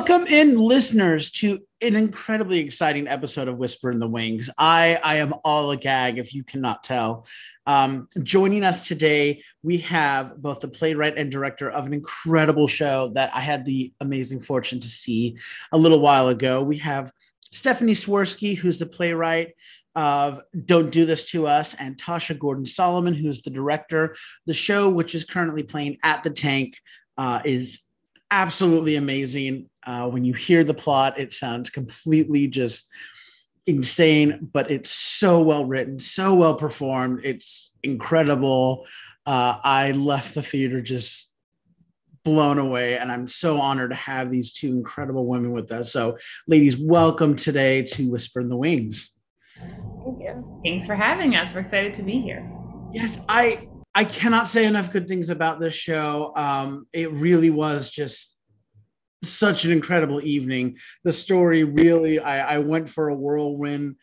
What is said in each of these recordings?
Welcome in listeners to an incredibly exciting episode of Whisper in the Wings. I, I am all agag if you cannot tell. Um, joining us today, we have both the playwright and director of an incredible show that I had the amazing fortune to see a little while ago. We have Stephanie Swirsky, who's the playwright of Don't Do This to Us, and Tasha Gordon-Solmon, who's the director. The show, which is currently playing at the Tank, uh, is absolutely amazing. Uh, when you hear the plot, it sounds completely just insane, but it's so well written, so well performed. It's incredible. Uh, I left the theater just blown away, and I'm so honored to have these two incredible women with us. So, ladies, welcome today to Whisper in the Wings. Thank you. Thanks for having us. We're excited to be here. Yes, I I cannot say enough good things about this show. Um, it really was just such an incredible evening. The story really, I, I went for a whirlwind.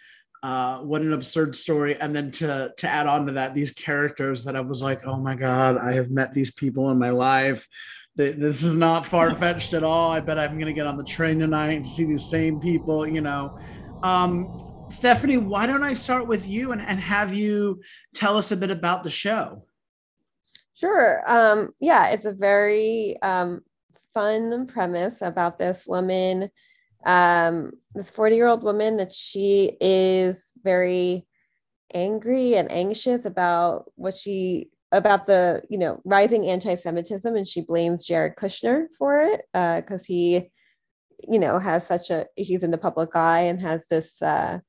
Uh, what an absurd story! And then to to add on to that, these characters that I was like, oh my god, I have met these people in my life. This is not far fetched at all. I bet I'm gonna get on the train tonight and see these same people. You know, um, Stephanie, why don't I start with you and, and have you tell us a bit about the show? Sure. Um, yeah, it's a very um, fun premise about this woman, um, this 40 year old woman that she is very angry and anxious about what she about the you know rising anti-semitism and she blames jared kushner for it because uh, he you know has such a he's in the public eye and has this uh,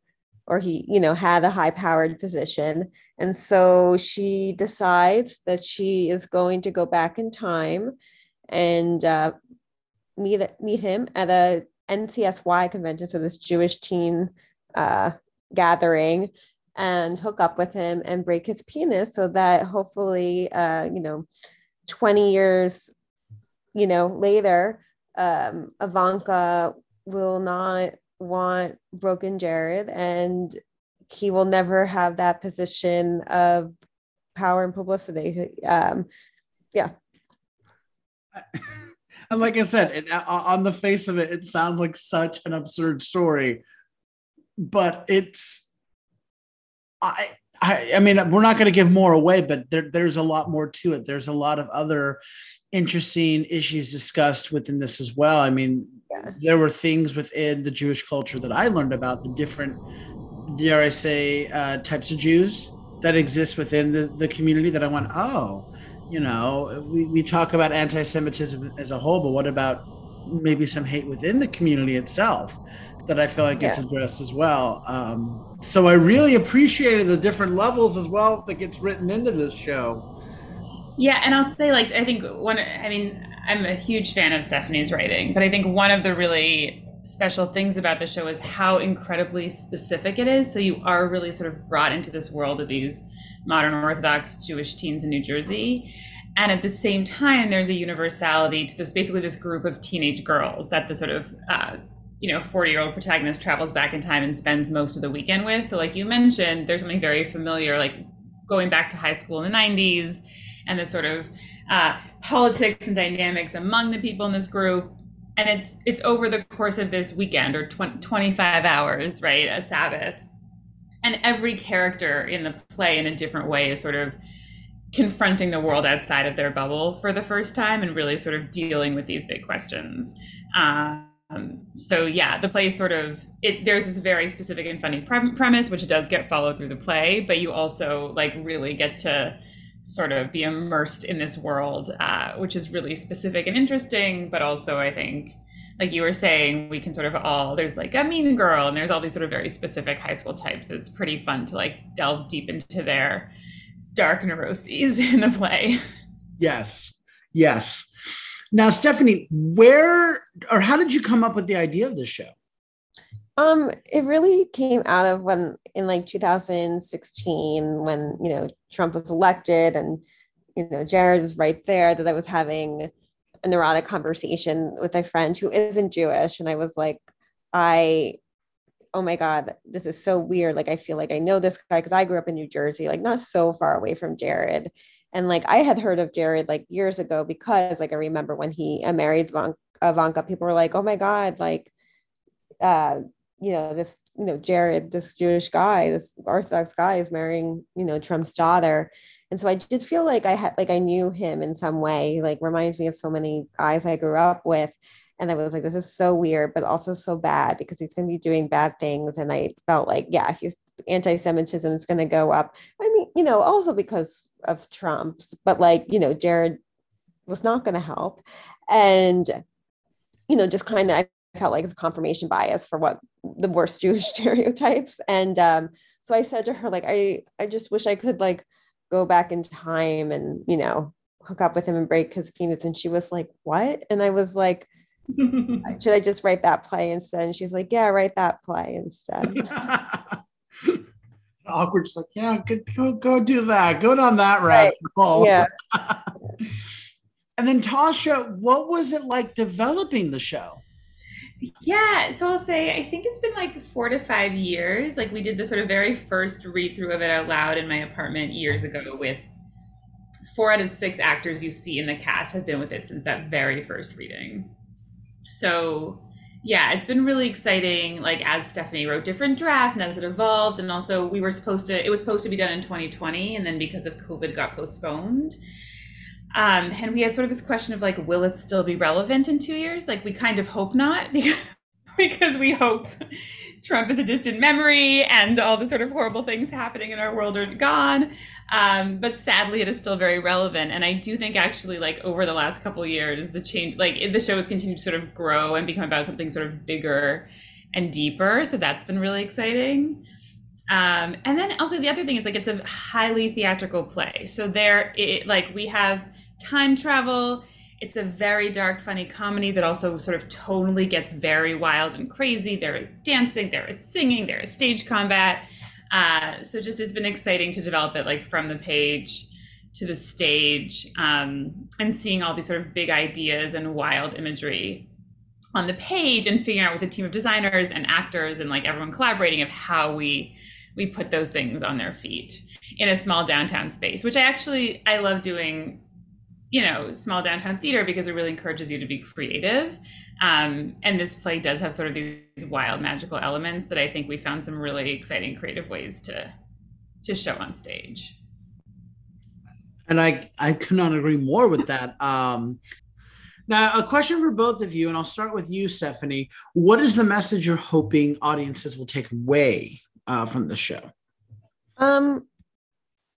or he, you know, had a high powered position. And so she decides that she is going to go back in time and uh, meet, meet him at a NCSY convention, so this Jewish teen uh, gathering, and hook up with him and break his penis so that hopefully, uh, you know, 20 years, you know, later, um, Ivanka will not want broken Jared and he will never have that position of power and publicity. Um, yeah. And like I said, it, on the face of it, it sounds like such an absurd story, but it's, I, I, I mean, we're not going to give more away, but there, there's a lot more to it. There's a lot of other interesting issues discussed within this as well. I mean, yeah. there were things within the Jewish culture that I learned about the different, dare I say, uh, types of Jews that exist within the, the community that I went, oh, you know, we, we talk about anti Semitism as a whole, but what about maybe some hate within the community itself that I feel like gets yeah. addressed as well? Um, so I really appreciated the different levels as well that gets written into this show. Yeah, and I'll say, like, I think one, I mean, I'm a huge fan of Stephanie's writing, but I think one of the really special things about the show is how incredibly specific it is. So you are really sort of brought into this world of these modern Orthodox Jewish teens in New Jersey. And at the same time, there's a universality to this basically this group of teenage girls that the sort of uh, you know 40 year old protagonist travels back in time and spends most of the weekend with. So like you mentioned, there's something very familiar, like going back to high school in the 90s and the sort of uh, politics and dynamics among the people in this group and it's it's over the course of this weekend or 20, 25 hours right a sabbath and every character in the play in a different way is sort of confronting the world outside of their bubble for the first time and really sort of dealing with these big questions. Um, so yeah the play sort of it there's this very specific and funny pre- premise which does get followed through the play but you also like really get to sort of be immersed in this world, uh, which is really specific and interesting, but also I think, like you were saying, we can sort of all there's like a mean girl, and there's all these sort of very specific high school types. That's pretty fun to like delve deep into their dark neuroses in the play. Yes, yes. Now, Stephanie, where or how did you come up with the idea of this show? Um, it really came out of when in like 2016 when you know Trump was elected and you know Jared was right there that I was having a neurotic conversation with a friend who isn't Jewish and I was like I oh my god this is so weird like I feel like I know this guy because I grew up in New Jersey like not so far away from Jared and like I had heard of Jared like years ago because like I remember when he married Ivanka, people were like, "Oh my god!" Like, uh, you know, this, you know, Jared, this Jewish guy, this Orthodox guy, is marrying, you know, Trump's daughter, and so I did feel like I had, like, I knew him in some way. Like, reminds me of so many guys I grew up with, and I was like, this is so weird, but also so bad because he's going to be doing bad things, and I felt like, yeah, he's anti-Semitism is going to go up. I mean, you know, also because of Trump's, but like, you know, Jared was not going to help. And, you know, just kind of, felt like it's a confirmation bias for what the worst Jewish stereotypes. And um, so I said to her, like, I, I just wish I could like go back in time and, you know, hook up with him and break his peanuts. And she was like, what? And I was like, should I just write that play instead? And she's like, yeah, write that play instead. Awkward, just like, yeah, go, go, go do that. Go down that rabbit hole. Yeah. And then Tasha, what was it like developing the show? Yeah, so I'll say I think it's been like four to five years. Like we did the sort of very first read through of it out loud in my apartment years ago with four out of six actors you see in the cast have been with it since that very first reading. So yeah, it's been really exciting. Like as Stephanie wrote different drafts and as it evolved, and also we were supposed to it was supposed to be done in 2020, and then because of COVID got postponed. Um, and we had sort of this question of like, will it still be relevant in two years? Like, we kind of hope not because, we hope Trump is a distant memory and all the sort of horrible things happening in our world are gone. Um, but sadly, it is still very relevant. And I do think actually, like over the last couple years, the change, like the show has continued to sort of grow and become about something sort of bigger and deeper. So that's been really exciting. Um, and then also the other thing is like it's a highly theatrical play. So there, it, like we have time travel. It's a very dark, funny comedy that also sort of tonally gets very wild and crazy. There is dancing, there is singing, there is stage combat. Uh, so just it's been exciting to develop it like from the page to the stage um, and seeing all these sort of big ideas and wild imagery on the page and figuring out with a team of designers and actors and like everyone collaborating of how we we put those things on their feet in a small downtown space which i actually i love doing you know small downtown theater because it really encourages you to be creative. Um, and this play does have sort of these wild magical elements that i think we found some really exciting creative ways to to show on stage. And i i could not agree more with that. Um now a question for both of you and i'll start with you stephanie. What is the message you're hoping audiences will take away uh, from the show um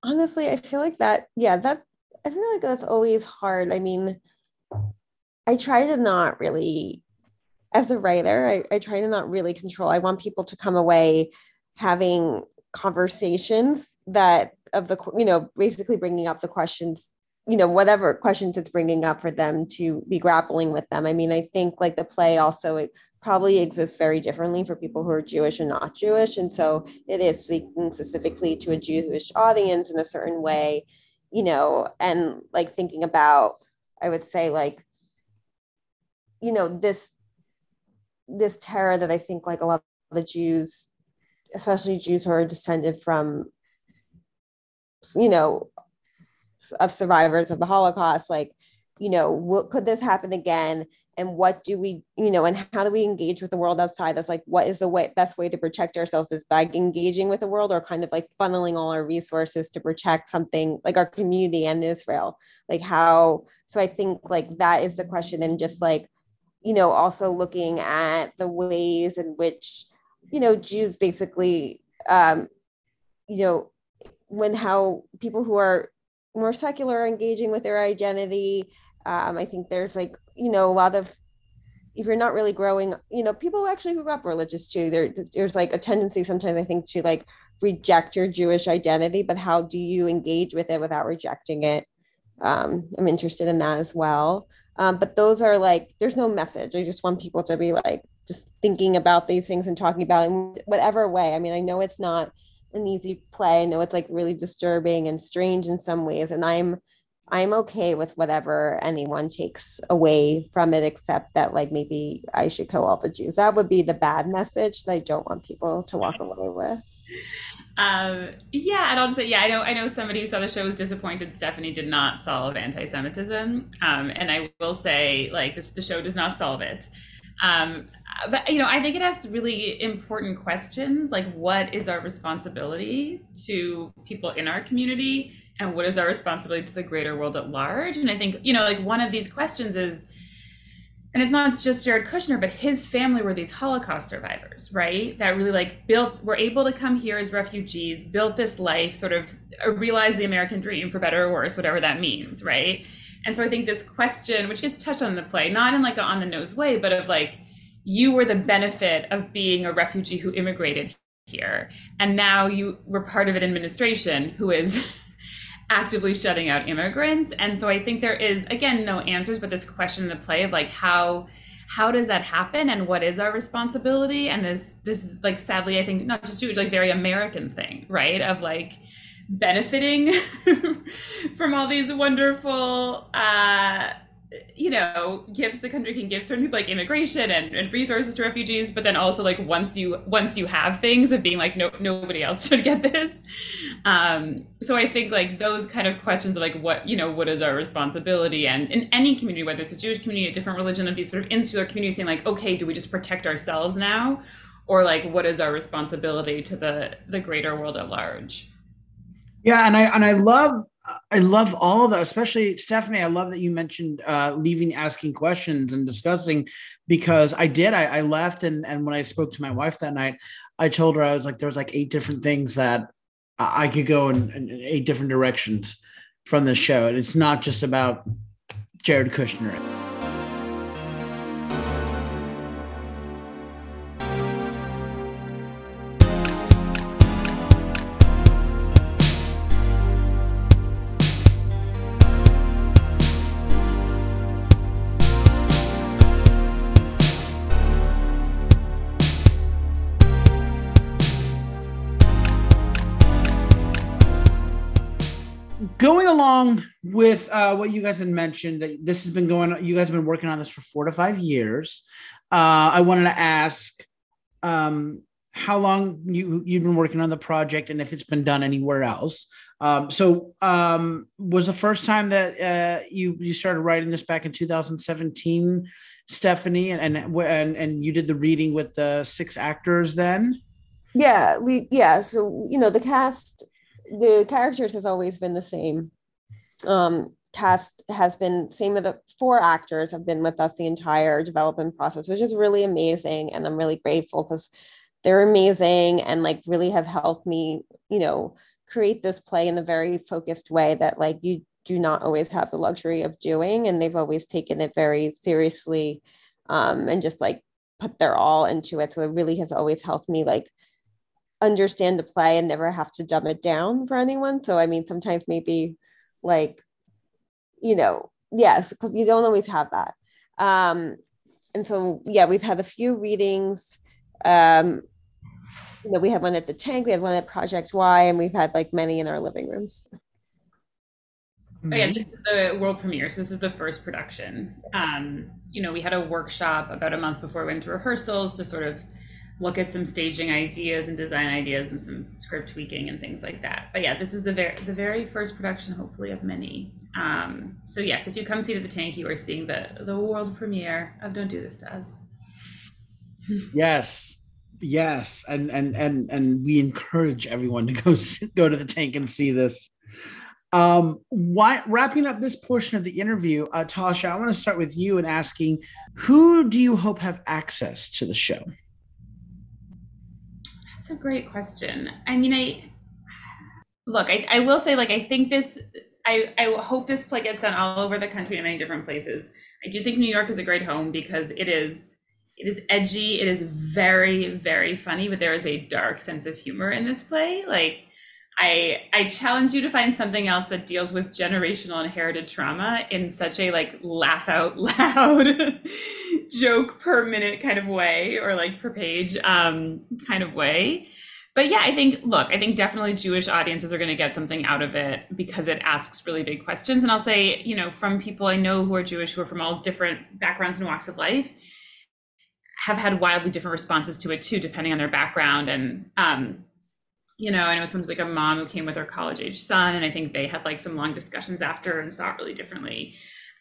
honestly i feel like that yeah that I feel like that's always hard. I mean, I try to not really, as a writer, I, I try to not really control. I want people to come away having conversations that of the you know basically bringing up the questions you know whatever questions it's bringing up for them to be grappling with them i mean i think like the play also it probably exists very differently for people who are jewish and not jewish and so it is speaking specifically to a jewish audience in a certain way you know, and like thinking about, I would say like, you know, this this terror that I think like a lot of the Jews, especially Jews who are descended from, you know, of survivors of the Holocaust, like, you know, what, could this happen again? And what do we you know and how do we engage with the world outside that's like what is the way, best way to protect ourselves? Is by engaging with the world or kind of like funneling all our resources to protect something like our community and israel? Like how so i think like that is the question and just like you know also looking at the ways in which you know jews basically um you know when how people who are more secular are engaging with their identity um, I think there's like, you know, a lot of, if you're not really growing, you know, people actually who grew up religious too, there, there's like a tendency sometimes I think to like reject your Jewish identity, but how do you engage with it without rejecting it? Um, I'm interested in that as well. Um, but those are like, there's no message. I just want people to be like, just thinking about these things and talking about it in whatever way. I mean, I know it's not an easy play. I know it's like really disturbing and strange in some ways. And I'm, I'm okay with whatever anyone takes away from it, except that like maybe I should kill all the Jews. That would be the bad message that I don't want people to walk away with. Um, yeah, and I'll just say, yeah, I know, I know somebody who saw the show was disappointed. Stephanie did not solve anti-Semitism, um, and I will say, like, this the show does not solve it. Um, but you know, I think it asks really important questions, like what is our responsibility to people in our community, and what is our responsibility to the greater world at large? And I think you know, like one of these questions is and it's not just Jared Kushner, but his family were these Holocaust survivors, right? That really like built, were able to come here as refugees, built this life, sort of uh, realize the American dream for better or worse, whatever that means, right? And so I think this question, which gets touched on in the play, not in like an on the nose way, but of like, you were the benefit of being a refugee who immigrated here. And now you were part of an administration who is actively shutting out immigrants. And so I think there is again no answers, but this question in the play of like how how does that happen and what is our responsibility? And this this like sadly I think not just Jewish, like very American thing, right? Of like benefiting from all these wonderful uh you know gives the country can give certain people like immigration and, and resources to refugees but then also like once you once you have things of being like no nobody else should get this. Um so i think like those kind of questions of like what you know what is our responsibility? And in any community whether it's a jewish community a different religion of these sort of insular communities saying like okay do we just protect ourselves now? Or like what is our responsibility to the the greater world at large? Yeah, and I and I love I love all of that, especially Stephanie. I love that you mentioned uh, leaving, asking questions, and discussing because I did. I, I left, and and when I spoke to my wife that night, I told her I was like, there was like eight different things that I could go in, in eight different directions from this show, and it's not just about Jared Kushner. Along with uh, what you guys had mentioned that this has been going you guys have been working on this for four to five years. Uh, i wanted to ask um, how long you you've been working on the project and if it's been done anywhere else? Um, so um, was the first time that uh, you you started writing this back in 2017 stephanie and and and you did the reading with the six actors then? Yeah we yeah so you know the cast the characters have always been the same. Um, cast has been same of the four actors have been with us the entire development process, which is really amazing, and I'm really grateful because they're amazing and like really have helped me, you know, create this play in the very focused way that like you do not always have the luxury of doing, and they've always taken it very seriously, um, and just like put their all into it. So it really has always helped me like understand the play and never have to dumb it down for anyone. So I mean, sometimes maybe like, you know, yes, because you don't always have that. Um, and so yeah, we've had a few readings. Um, you know, we had one at the tank, we had one at Project Y, and we've had like many in our living rooms. Oh, yeah, this is the world premiere. So this is the first production. Um, you know, we had a workshop about a month before we went to rehearsals to sort of look at some staging ideas and design ideas and some script tweaking and things like that. But yeah, this is the very the very first production, hopefully, of many. Um, so yes, if you come see to the tank, you are seeing the the world premiere of Don't Do This to Us. yes, yes, and and and and we encourage everyone to go go to the tank and see this. Um, why, wrapping up this portion of the interview, uh, Tasha, I want to start with you and asking, who do you hope have access to the show? A great question. I mean, I look, I, I will say, like, I think this, I, I hope this play gets done all over the country in many different places. I do think New York is a great home because it is, it is edgy. It is very, very funny, but there is a dark sense of humor in this play. Like, I I challenge you to find something else that deals with generational inherited trauma in such a like laugh out loud joke per minute kind of way or like per page um kind of way. But yeah, I think look, I think definitely Jewish audiences are going to get something out of it because it asks really big questions and I'll say, you know, from people I know who are Jewish who are from all different backgrounds and walks of life have had wildly different responses to it too depending on their background and um you know, and it was sometimes like a mom who came with her college age son, and I think they had like some long discussions after and saw it really differently.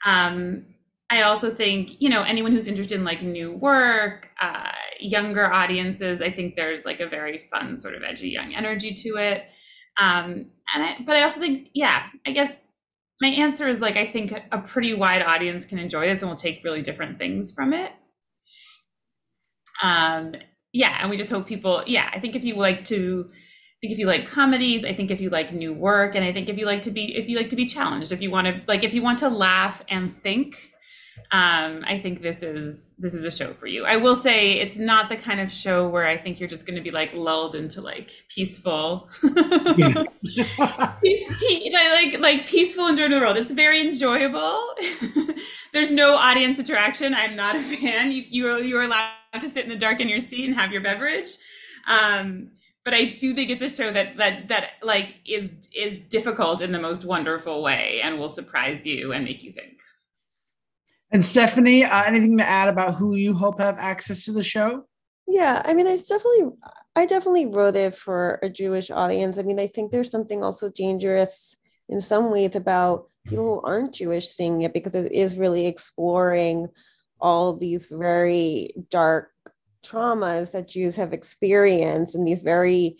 Um, I also think, you know, anyone who's interested in like new work, uh, younger audiences, I think there's like a very fun sort of edgy young energy to it. Um, and I, but I also think, yeah, I guess my answer is like I think a pretty wide audience can enjoy this and will take really different things from it. Um, yeah, and we just hope people, yeah, I think if you like to think if you like comedies, I think if you like new work, and I think if you like to be if you like to be challenged, if you want to like if you want to laugh and think, um, I think this is this is a show for you. I will say it's not the kind of show where I think you're just going to be like lulled into like peaceful, you know, like like peaceful enjoyment of the world. It's very enjoyable. There's no audience interaction. I'm not a fan. You you are you are allowed to sit in the dark in your seat and have your beverage. Um, but I do think it's a show that that that like is is difficult in the most wonderful way and will surprise you and make you think. And Stephanie, uh, anything to add about who you hope have access to the show? Yeah, I mean, I definitely, I definitely wrote it for a Jewish audience. I mean, I think there's something also dangerous in some ways about people who aren't Jewish seeing it because it is really exploring all these very dark traumas that Jews have experienced and these very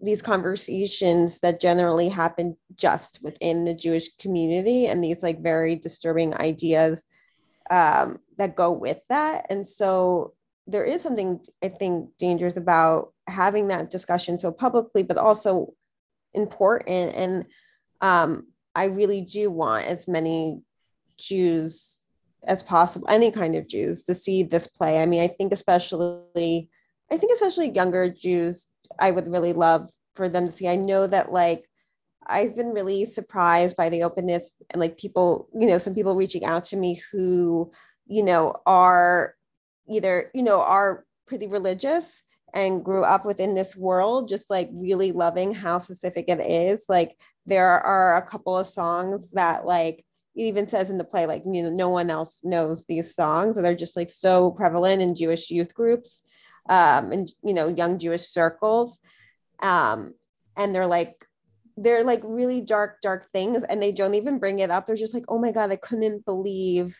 these conversations that generally happen just within the Jewish community and these like very disturbing ideas um, that go with that. And so there is something I think dangerous about having that discussion so publicly, but also important. And um, I really do want as many Jews as possible, any kind of Jews to see this play. I mean, I think especially, I think especially younger Jews, I would really love for them to see. I know that like I've been really surprised by the openness and like people, you know, some people reaching out to me who, you know, are either, you know, are pretty religious and grew up within this world, just like really loving how specific it is. Like there are a couple of songs that like it even says in the play like you know no one else knows these songs. And they're just like so prevalent in jewish youth groups um, and you know young jewish circles. Um, and they're like they're like really dark dark things and they don't even bring it up. They're just like oh my god i couldn't believe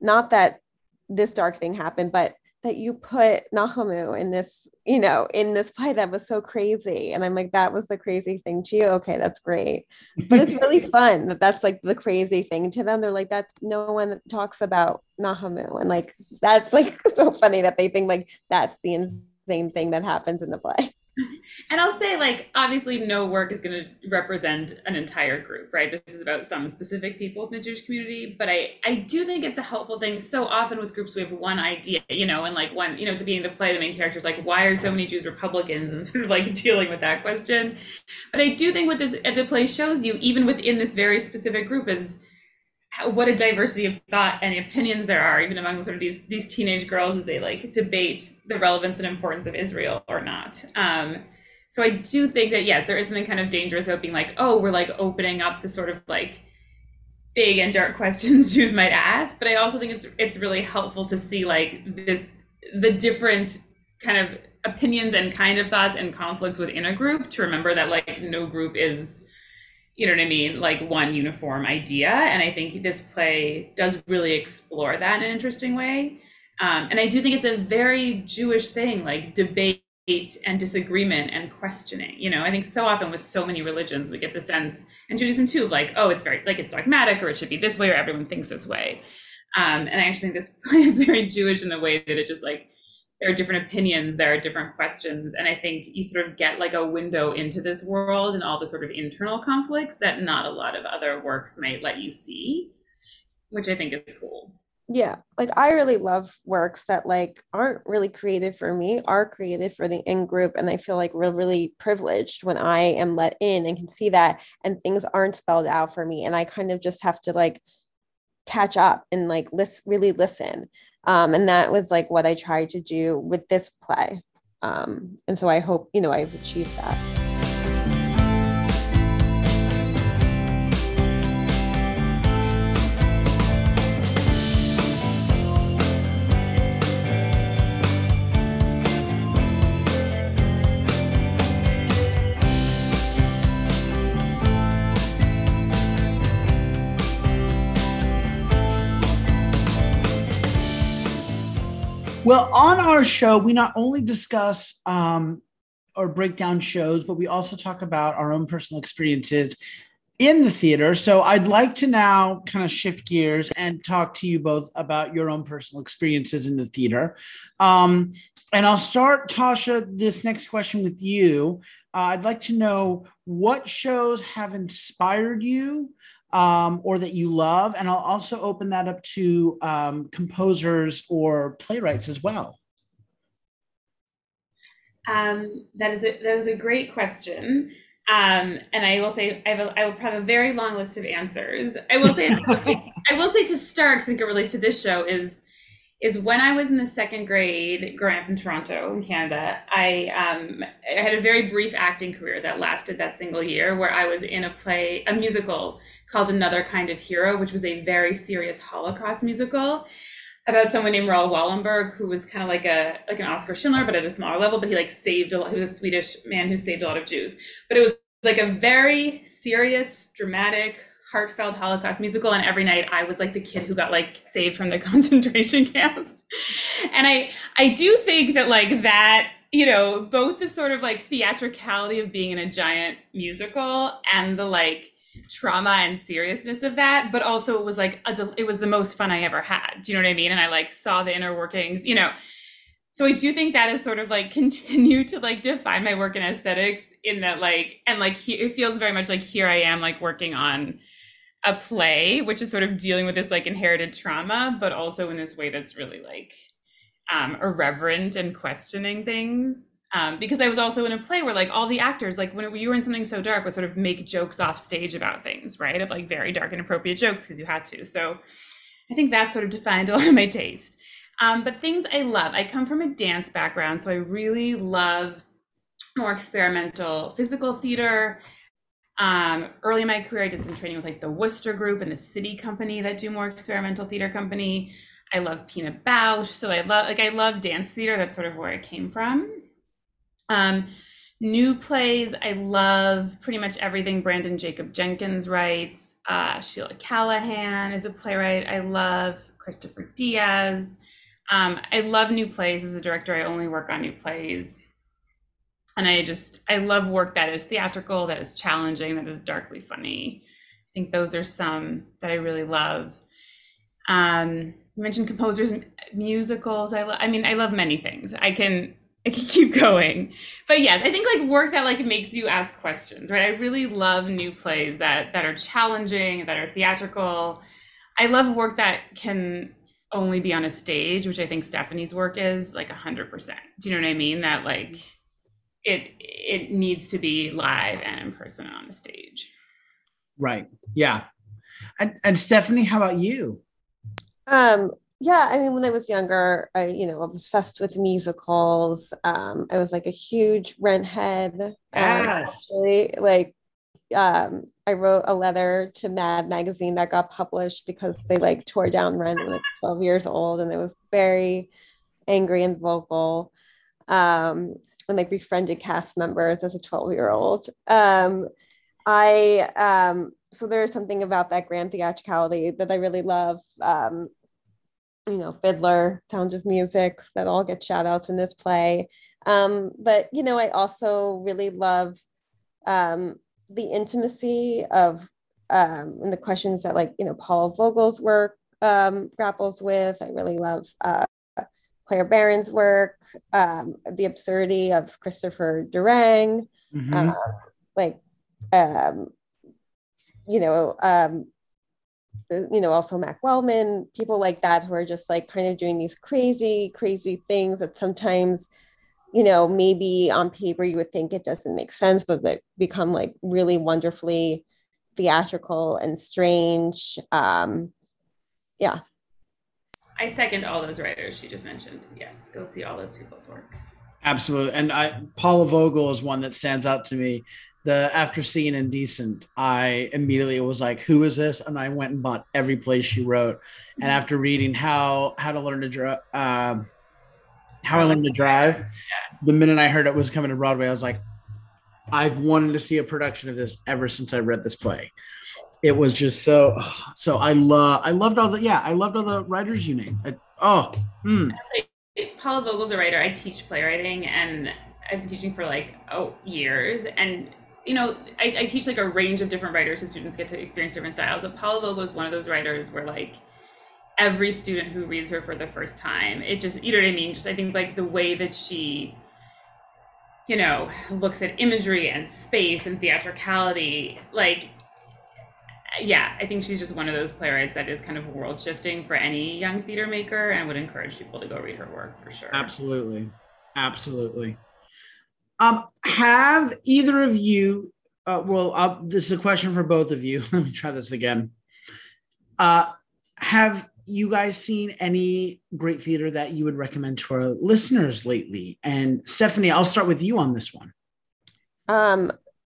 not that this dark thing happened but that you put Nachamu in this, you know, in this play that was so crazy. And I'm like, that was the crazy thing to you. Okay, that's great. But it's really fun that that's like the crazy thing to them. They're like, that's no one talks about Nachamu. And like, that's like so funny that they think like that's the insane thing that happens in the play and I'll say, like, obviously, no work is going to represent an entire group, right? This is about some specific people in the Jewish community. But I, I do think it's a helpful thing. So often with groups, we have one idea, you know, and like one, you know, at the beginning of the play, the main character is like, why are so many Jews Republicans? And sort of like dealing with that question. But I do think what this the play shows you, even within this very specific group, is what a diversity of thought and opinions there are, even among sort of these these teenage girls as they like debate the relevance and importance of Israel or not. Um, so I do think that yes, there is something kind of dangerous about being like, oh, we're like opening up the sort of like big and dark questions Jews might ask. But I also think it's it's really helpful to see like this the different kind of opinions and kind of thoughts and conflicts within a group to remember that like no group is you know what I mean, like one uniform idea. And I think this play does really explore that in an interesting way. Um, and I do think it's a very Jewish thing, like debate and disagreement and questioning. You know, I think so often with so many religions, we get the sense, and Judaism too, like, oh, it's very, like, it's dogmatic or it should be this way or everyone thinks this way. Um, and I actually think this play is very Jewish in the way that it just like there are different opinions, there are different questions. And I think you sort of get like a window into this world and all the sort of internal conflicts that not a lot of other works might let you see, which I think is cool. Yeah, like I really love works that like aren't really created for me, are created for the in group, and I feel like we're really privileged when I am let in and can see that, and things aren't spelled out for me, and I kind of just have to like catch up and like listen, really listen. Um, and that was like what I tried to do with this play. Um, and so I hope, you know, I've achieved that. Well, on our show, we not only discuss um, or break down shows, but we also talk about our own personal experiences in the theater. So I'd like to now kind of shift gears and talk to you both about your own personal experiences in the theater. Um, and I'll start, Tasha, this next question with you. Uh, I'd like to know what shows have inspired you um, or that you love. And I'll also open that up to um, composers or playwrights as well. Um, that is a, that was a great question. Um, and I will say I, have a, I will have a very long list of answers. I will say I will say to start, because I think it relates to this show, is is when I was in the second grade growing up in Toronto in Canada, I um, I had a very brief acting career that lasted that single year where I was in a play, a musical called Another Kind of Hero, which was a very serious Holocaust musical about someone named Raoul Wallenberg, who was kind of like a like an Oskar Schindler, but at a smaller level. But he like saved a lot. He was a Swedish man who saved a lot of Jews. But it was like a very serious, dramatic, heartfelt Holocaust musical. And every night I was like the kid who got like saved from the concentration camp. and I I do think that like that you know both the sort of like theatricality of being in a giant musical and the like trauma and seriousness of that but also it was like a, it was the most fun i ever had do you know what i mean and i like saw the inner workings you know so i do think that is sort of like continue to like define my work in aesthetics in that like and like he, it feels very much like here i am like working on a play which is sort of dealing with this like inherited trauma but also in this way that's really like um irreverent and questioning things um, because I was also in a play where like all the actors, like when you were in something so dark, would sort of make jokes off stage about things, right? Of like very dark and appropriate jokes because you had to. So I think that sort of defined a lot of my taste. Um, but things I love, I come from a dance background, so I really love more experimental physical theater. Um, early in my career, I did some training with like the Wooster Group and the SITI Company that do more experimental theater company. I love Pina Bausch, so I love like I love dance theater. That's sort of where I came from. Um, new plays, I love pretty much everything Branden Jacobs-Jenkins writes. Uh, Sheila Callaghan is a playwright I love. Kristoffer Diaz. Um, I love new plays. As a director, I only work on new plays. And I just, I love work that is theatrical, that is challenging, that is darkly funny. I think those are some that I really love. Um, you mentioned composers, musicals. I, lo- I mean, I love many things. I can, I can keep going. But yes, I think like work that like makes you ask questions, right? I really love new plays that that are challenging, that are theatrical. I love work that can only be on a stage, which I think Stephanie's work is like a hundred percent. Do you know what I mean? That like it it needs to be live and in person on the stage. Right. Yeah. And and Stephanie, how about you? Um, yeah, I mean, when I was younger, I, you know, obsessed with musicals. Um, I was like a huge Rent head. Um, yes. Actually, like, um, I wrote a letter to Mad magazine that got published because they like tore down Rent when I was 12 years old, and it was very angry and vocal. Um, and like befriended cast members as a 12 year old. Um, I um, so there's something about that grand theatricality that I really love. Um, you know, Fiddler, Sound of Music, that all get shout outs in this play. Um, but, you know, I also really love um, the intimacy of um, and the questions that, like, you know, Paula Vogel's work um, grapples with. I really love uh, Claire Barron's work, um, the absurdity of Christopher Durang, mm-hmm. uh, like, um, you know, um, you know, also Mac Wellman, people like that who are just like kind of doing these crazy, crazy things that sometimes, you know, maybe on paper you would think it doesn't make sense, but they become like really wonderfully theatrical and strange. Um, yeah. I second all those writers you just mentioned. Yes, go see all those people's work. Absolutely. And I Paula Vogel is one that stands out to me the after seeing Indecent, I immediately was like, "Who is this?" And I went and bought every place she wrote. And mm-hmm. after reading how how to learn to drive, um, how I learned to drive, the minute I heard it was coming to Broadway, I was like, "I've wanted to see a production of this ever since I read this play." It was just so so. I love I loved all the yeah I loved all the writers you named. I, oh, mm. Paula Vogel's a writer. I teach playwriting, and I've been teaching for like oh years, and you know, I, I teach like a range of different writers so students get to experience different styles. But Paula Vogel is one of those writers where like every student who reads her for the first time, it just you know what I mean. Just I think like the way that she you know looks at imagery and space and theatricality like yeah, I think she's just one of those playwrights that is kind of world shifting for any young theater maker and would encourage people to go read her work for sure. Absolutely. Absolutely. Um, have either of you, uh, well, uh, this is a question for both of you. Let me try this again. Uh, have you guys seen any great theater that you would recommend to our listeners lately? And Stephanie, I'll start with you on this one. Um,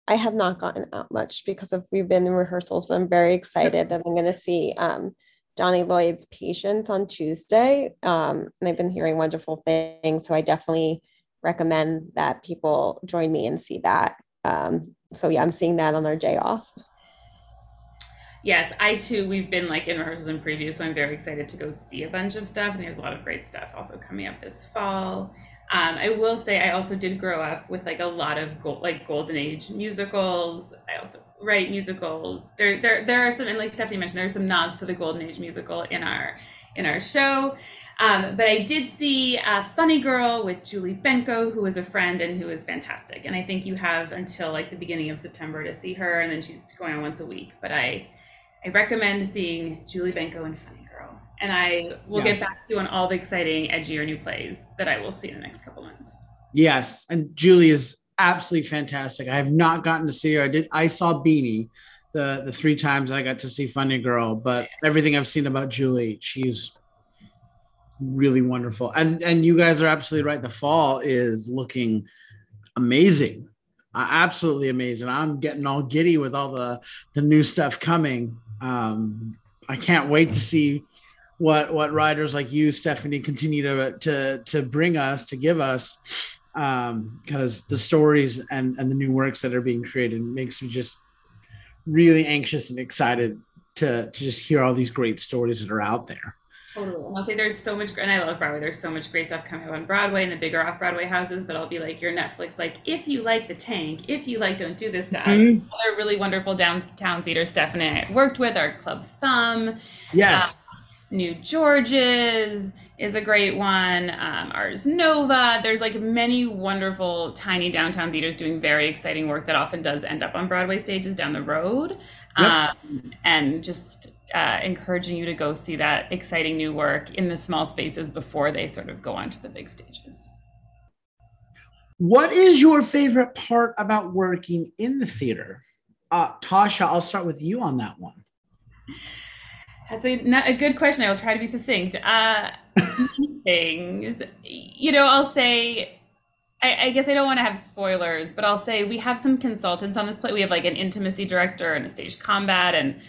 I have not gotten out much because of we've been in rehearsals, but I'm very excited that I'm going to see um, Johnny Lloyd's Patience on Tuesday. Um, and I've been hearing wonderful things. So I definitely recommend that people join me and see that. Um, so yeah, I'm seeing that on our day off. Yes, I too, we've been like in rehearsals and previews. So I'm very excited to go see a bunch of stuff. And there's a lot of great stuff also coming up this fall. Um, I will say I also did grow up with like a lot of gold, like golden age musicals. I also write musicals. There, there, there are some, and like Stephanie mentioned, there are some nods to the golden age musical in our in our show. Um, but I did see a Funny Girl with Julie Benko, who is a friend and who is fantastic. And I think you have until like the beginning of September to see her, and then she's going on once a week. But I, I recommend seeing Julie Benko and Funny and I will yeah. get back to you on all the exciting, edgier new plays that I will see in the next couple months. Yes, and Julie is absolutely fantastic. I have not gotten to see her. I did. I saw Beanie the the three times I got to see Funny Girl, but everything I've seen about Julie, she's really wonderful. And and you guys are absolutely right. The fall is looking amazing, uh, absolutely amazing. I'm getting all giddy with all the the new stuff coming. Um, I can't wait to see what what writers like you, Stephanie, continue to to to bring us to give us because um, the stories and and the new works that are being created makes me just really anxious and excited to to just hear all these great stories that are out there. Totally. I'll say there's so much, and I love Broadway. There's so much great stuff coming up on Broadway and the bigger off Broadway houses. But I'll be like your Netflix, like if you like The Tank, if you like Don't Do This to Us, mm-hmm. other really wonderful downtown theater Stephanie I worked with, our Clubbed Thumb. Yes. Uh, New Georges is a great one. Um, Ars Nova. There's like many wonderful tiny downtown theaters doing very exciting work that often does end up on Broadway stages down the road. Yep. Um, and just uh, encouraging you to go see that exciting new work in the small spaces before they sort of go onto the big stages. What is your favorite part about working in the theater? Uh, Tasha, I'll start with you on that one. That's a, not a good question. I will try to be succinct. Uh, things, you know, I'll say, I, I guess I don't want to have spoilers, but I'll say we have some consultants on this play. We have like an intimacy director and a stage combat and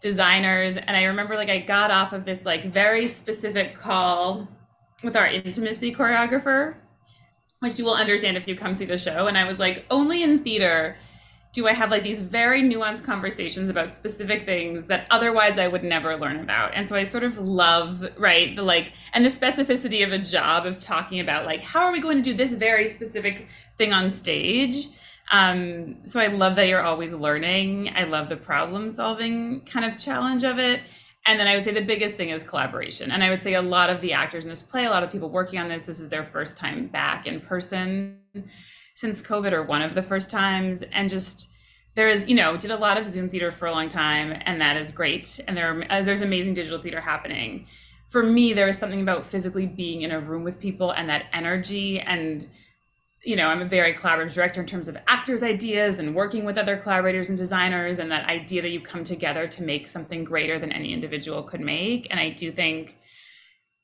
designers. And I remember like I got off of this like very specific call with our intimacy choreographer, which you will understand if you come see the show. And I was like, only in theater do I have like these very nuanced conversations about specific things that otherwise I would never learn about. And so I sort of love, right, the like, and the specificity of a job of talking about like, how are we going to do this very specific thing on stage? Um, so I love that you're always learning. I love the problem solving kind of challenge of it. And then I would say the biggest thing is collaboration. And I would say a lot of the actors in this play, a lot of people working on this, this is their first time back in person since COVID or one of the first times. And just there is, you know, did a lot of Zoom theater for a long time, and that is great. And there are, uh, there's amazing digital theater happening. For me, there is something about physically being in a room with people and that energy and you know, I'm a very collaborative director in terms of actors' ideas and working with other collaborators and designers, and that idea that you come together to make something greater than any individual could make. And I do think,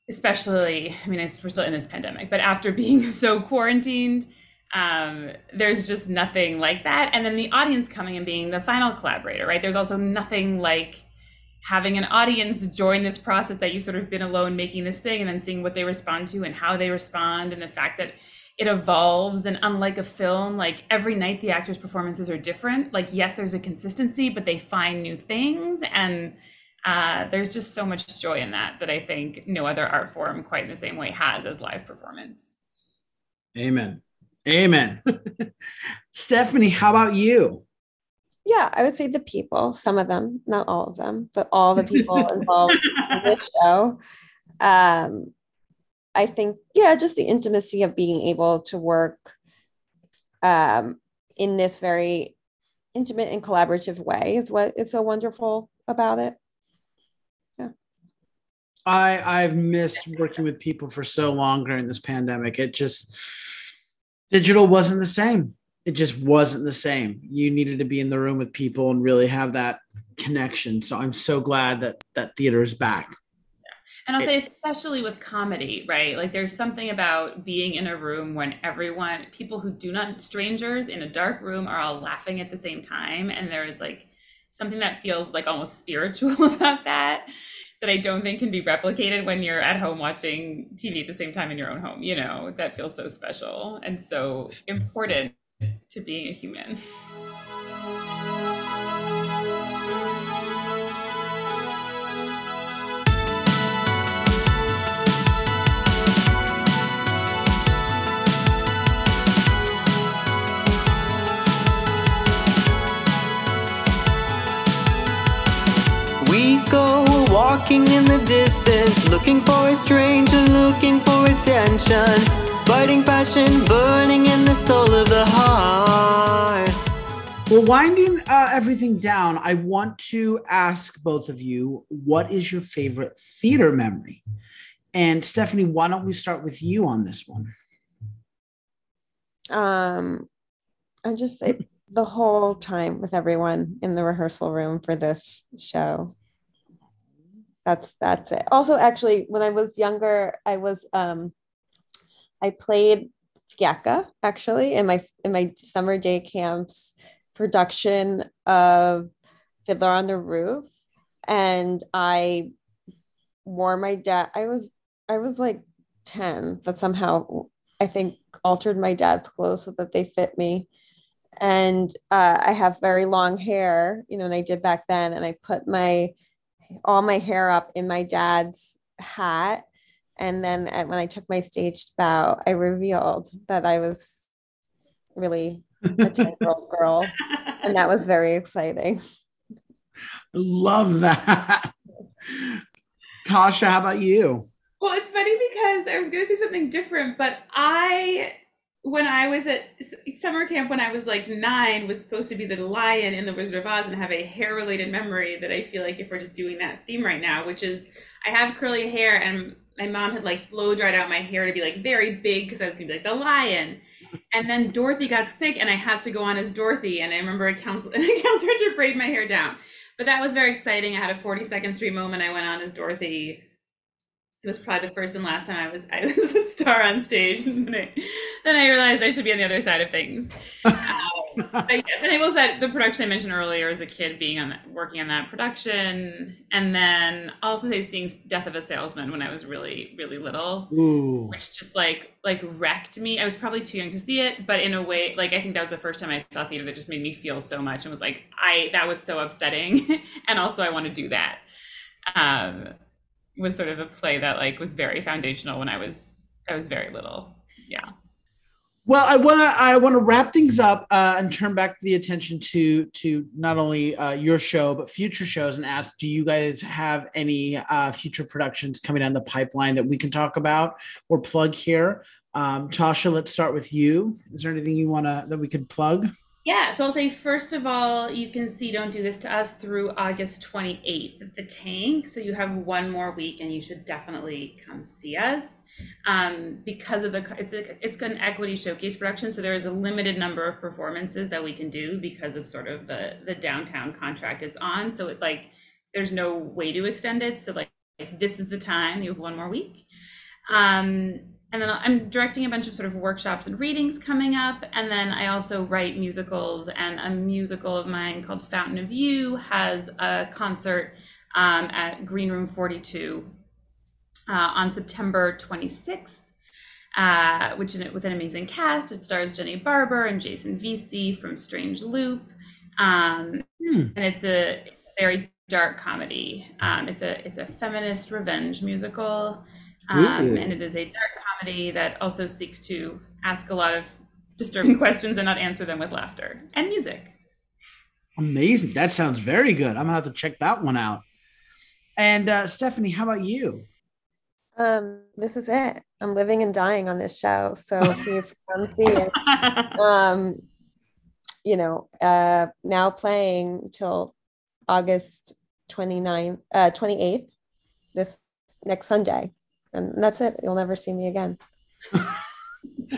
especially, I mean, we're still in this pandemic, but after being so quarantined, um, there's just nothing like that. And then the audience coming and being the final collaborator, right? There's also nothing like having an audience join this process that you've sort of been alone making this thing and then seeing what they respond to and how they respond and the fact that it evolves and unlike a film like every night the actors performances are different like yes there's a consistency but they find new things and uh, there's just so much joy in that that I think no other art form quite in the same way has as live performance. Amen. Amen. Stephanie, how about you? Yeah, I would say the people, some of them, not all of them, but all the people involved in this show. Um, I think, yeah, just the intimacy of being able to work um, in this very intimate and collaborative way is what is so wonderful about it. Yeah. I I've missed working with people for so long during this pandemic. It just digital wasn't the same. It just wasn't the same. You needed to be in the room with people and really have that connection. So I'm so glad that that theater is back. And I'll say, especially with comedy, right? Like, there's something about being in a room when everyone, people who do not, strangers in a dark room, are all laughing at the same time. And there's like something that feels like almost spiritual about that, that I don't think can be replicated when you're at home watching TV at the same time in your own home. You know, that feels so special and so important to being a human. Looking for attention, fighting passion, burning in the soul of the heart. Well, winding uh, everything down, I want to ask both of you what is your favorite theater memory? And Stephanie, why don't we start with you on this one? Um, I just it, the whole time with everyone in the rehearsal room for this show. That's that's it. Also, actually, when I was younger, I was um, I played Fyedka actually in my in my summer day camps production of Fiddler on the Roof, and I wore my dad. I was I was like ten, but somehow I think altered my dad's clothes so that they fit me. And uh, I have very long hair, you know, and I did back then. And I put my all my hair up in my dad's hat. And then at, when I took my staged bow, I revealed that I was really a 10 year old girl. And that was very exciting. Love that. Tasha, how about you? Well, it's funny because I was going to say something different, but I, when I was at summer camp when I was like nine, was supposed to be the lion in the Wizard of Oz and have a hair related memory that I feel like if we're just doing that theme right now, which is I have curly hair and my mom had like blow dried out my hair to be like very big because I was gonna be like the lion. And then Dorothy got sick and I had to go on as Dorothy. And I remember a counsel a counselor to braid my hair down. But that was very exciting. I had a 42nd Street moment. I went on as Dorothy it was probably the first and last time I was I was a star on stage. And then, I, then I realized I should be on the other side of things. Um, but yes, and it was that the production I mentioned earlier as a kid being on that, working on that production, and then also seeing Death of a Salesman when I was really really little, Ooh. which just like like wrecked me. I was probably too young to see it, but in a way, like I think that was the first time I saw theater that just made me feel so much and was like I that was so upsetting, and also I want to do that. Um, was sort of a play that like was very foundational when I was I was very little. Yeah. Well, I want to I want to wrap things up uh, and turn back the attention to to not only uh, your show but future shows and ask, do you guys have any uh, future productions coming down the pipeline that we can talk about or plug here? Um, Tasha, let's start with you. Is there anything you want to that we could plug? Yeah, so I'll say first of all, you can see Don't Do This to Us through August 28th at the Tank. So you have one more week and you should definitely come see us. Um, because of the it's a, it's an equity showcase production, so there is a limited number of performances that we can do because of sort of the the downtown contract it's on. So it like there's no way to extend it. So like, like this is the time. You have one more week. Um, and then I'm directing a bunch of sort of workshops and readings coming up. And then I also write musicals, and a musical of mine called Fountain of You has a concert um, at Green Room 42 uh, on September 26th. Uh, which in, with an amazing cast, it stars Jenny Barber and Jason Veasey from Strange Loop, um, Hmm. and it's a very dark comedy. Um, it's a it's a feminist revenge musical, um, and it is a dark comedy that also seeks to ask a lot of disturbing questions and not answer them with laughter and music. Amazing. That sounds very good. I'm gonna have to check that one out. And uh, Stephanie, how about you? Um, this is it. I'm living and dying on this show, so please come see it. Um, you know, uh, now playing till August 29th, uh, 28th, this next Sunday, and that's it. You'll never see me again.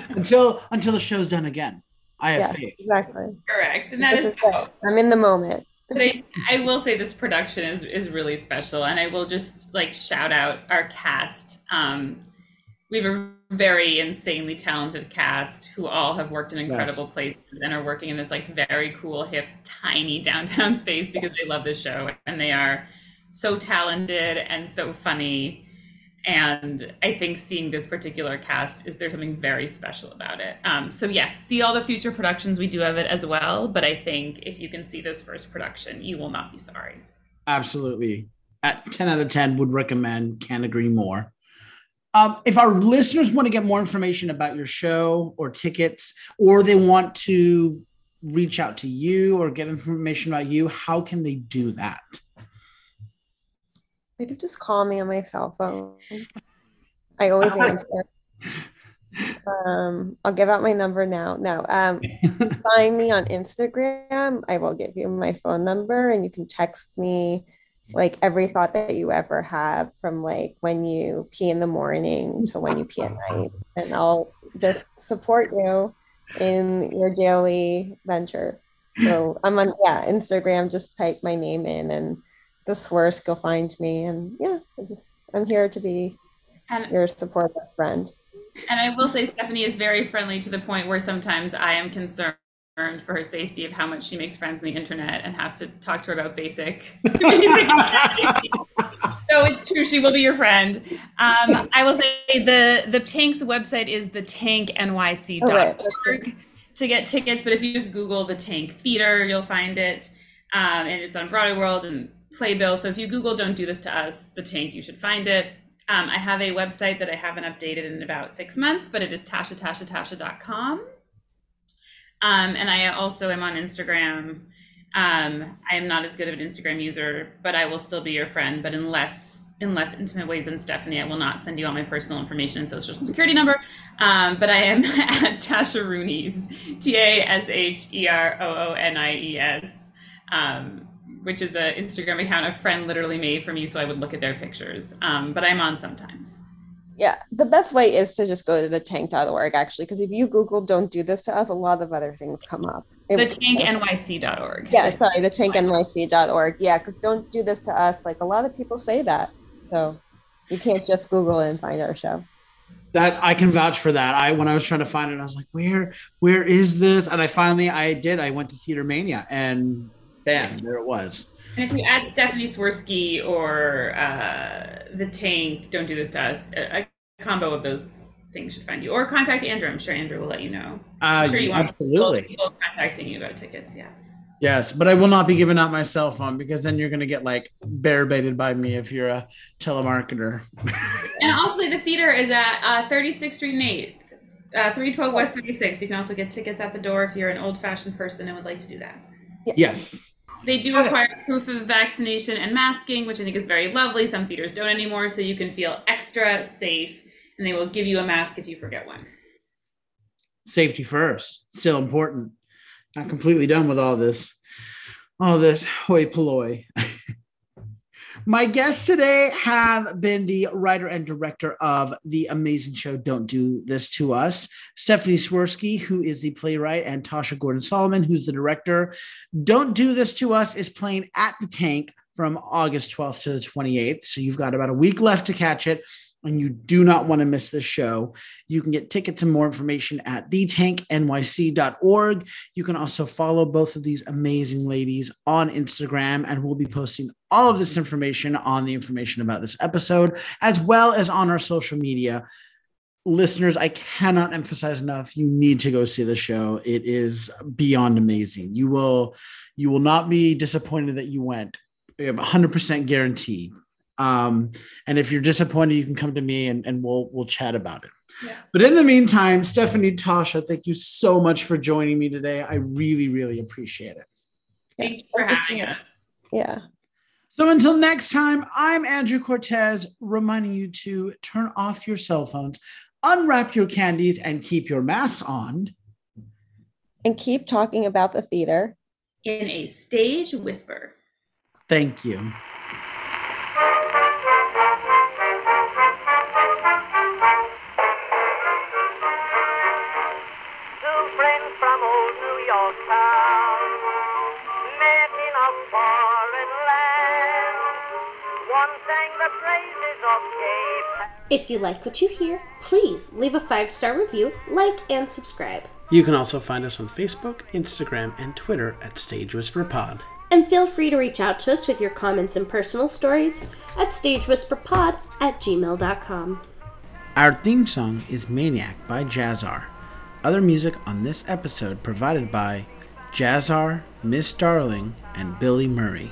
until until the show's done again. I have Yeah, faith. exactly. Correct, and that This is. is. I'm in the moment. But I, I will say this production is is really special, and I will just like shout out our cast. Um, we have a very insanely talented cast who all have worked in incredible places and are working in this like very cool, hip, tiny downtown space because they love the show and they are so talented and so funny. And I think seeing this particular cast is there's something very special about it. Um, so yes, see all the future productions we do of it as well. But I think if you can see this first production, you will not be sorry. Absolutely. At 10 out of 10, would recommend, can't agree more. Um, if our listeners want to get more information about your show or tickets, or they want to reach out to you or get information about you, how can they do that? You could just call me on my cell phone. I always answer. Um, I'll give out my number now. No, um, find me on Instagram. I will give you my phone number and you can text me like every thought that you ever have from like when you pee in the morning to when you pee at night. And I'll just support you in your daily venture. So I'm on yeah, Instagram, just type my name in and the Swersk, you'll find me. And yeah, I just I'm here to be And your supportive friend. and I will say Stephanie is very friendly to the point where sometimes I am concerned for her safety of how much she makes friends on the internet and have to talk to her about basic. basic so it's true, she will be your friend. Um, I will say the the Tank's website is the tanknyc.org to get tickets, but if you just Google the Tank Theater, you'll find it. Um, and it's on Broadway World and Playbill. So if you Google "Don't Do This to Us," the Tank, you should find it. Um, I have a website that I haven't updated in about six months, but it is tashatashatasha.com. Um, and I also am on Instagram. Um, I am not as good of an Instagram user, but I will still be your friend. But in less in less intimate ways than Stephanie, I will not send you all my personal information and social security number. Um, but I am at Tasheroonies, T A S H E R O O N I E S, um, which is an Instagram account a friend literally made for me so I would look at their pictures. Um, but I'm on sometimes. Yeah, the best way is to just go to the tank.org actually, because if you Google don't do this to us, a lot of other things come up. The tanknyc.org. yeah, sorry, the tanknyc.org. Yeah, because don't do this to us. Like a lot of people say that. So you can't just Google and find our show. That I can vouch for that. I when I was trying to find it, I was like, where where is this? And I finally I did. I went to Theater Mania and bam, there it was. And if you add Stephanie Swirsky or uh, the Tank, don't do this to us. A, a combo of those things should find you. Or contact Andrew. I'm sure Andrew will let you know. Uh, I'm sure you want absolutely. people contacting you about tickets. Yeah. Yes, but I will not be giving out my cell phone because then you're going to get like bear baited by me if you're a telemarketer. And also, the theater is at uh, 36th Street and 8th, uh, 312 West 36. You can also get tickets at the door if you're an old fashioned person and would like to do that. yes. They do require proof of vaccination and masking, which I think is very lovely. Some theaters don't anymore, so you can feel extra safe, and they will give you a mask if you forget one. Safety first. Still important. Not completely done with all this. All this hoi polloi. My guests today have been the writer and director of the amazing show Don't Do This to Us, Stephanie Swirsky, who is the playwright, and Tasha Gordon-Solmon, who's the director. Don't Do This to Us is playing at the tank from August 12th to the 28th. So you've got about a week left to catch it, and you do not want to miss this show. You can get tickets and more information at thetanknyc.org. You can also follow both of these amazing ladies on Instagram, and we'll be posting all of this information on the information about this episode, as well as on our social media. Listeners, I cannot emphasize enough. You need to go see the show. It is beyond amazing. You will, you will not be disappointed that you went. 100% guaranteed. Um, and if you're disappointed, you can come to me and, and we'll we'll chat about it. Yeah. But in the meantime, Stephanie Tasha, thank you so much for joining me today. I really, really appreciate it. Thank you for having us. Yeah. So until next time, I'm Andrew Cortez, reminding you to turn off your cell phones, unwrap your candies, and keep your masks on. And keep talking about the theater. In a stage whisper. Thank you. If you like what you hear, please leave a five star review, like, and subscribe. You can also find us on Facebook, Instagram, and Twitter at Stage Whisper Pod. And feel free to reach out to us with your comments and personal stories at stagewhisperpod at gmail.com. Our theme song is Maniac by Jazzar. Other music on this episode provided by Jazzar, Miss Darling, and Billy Murray.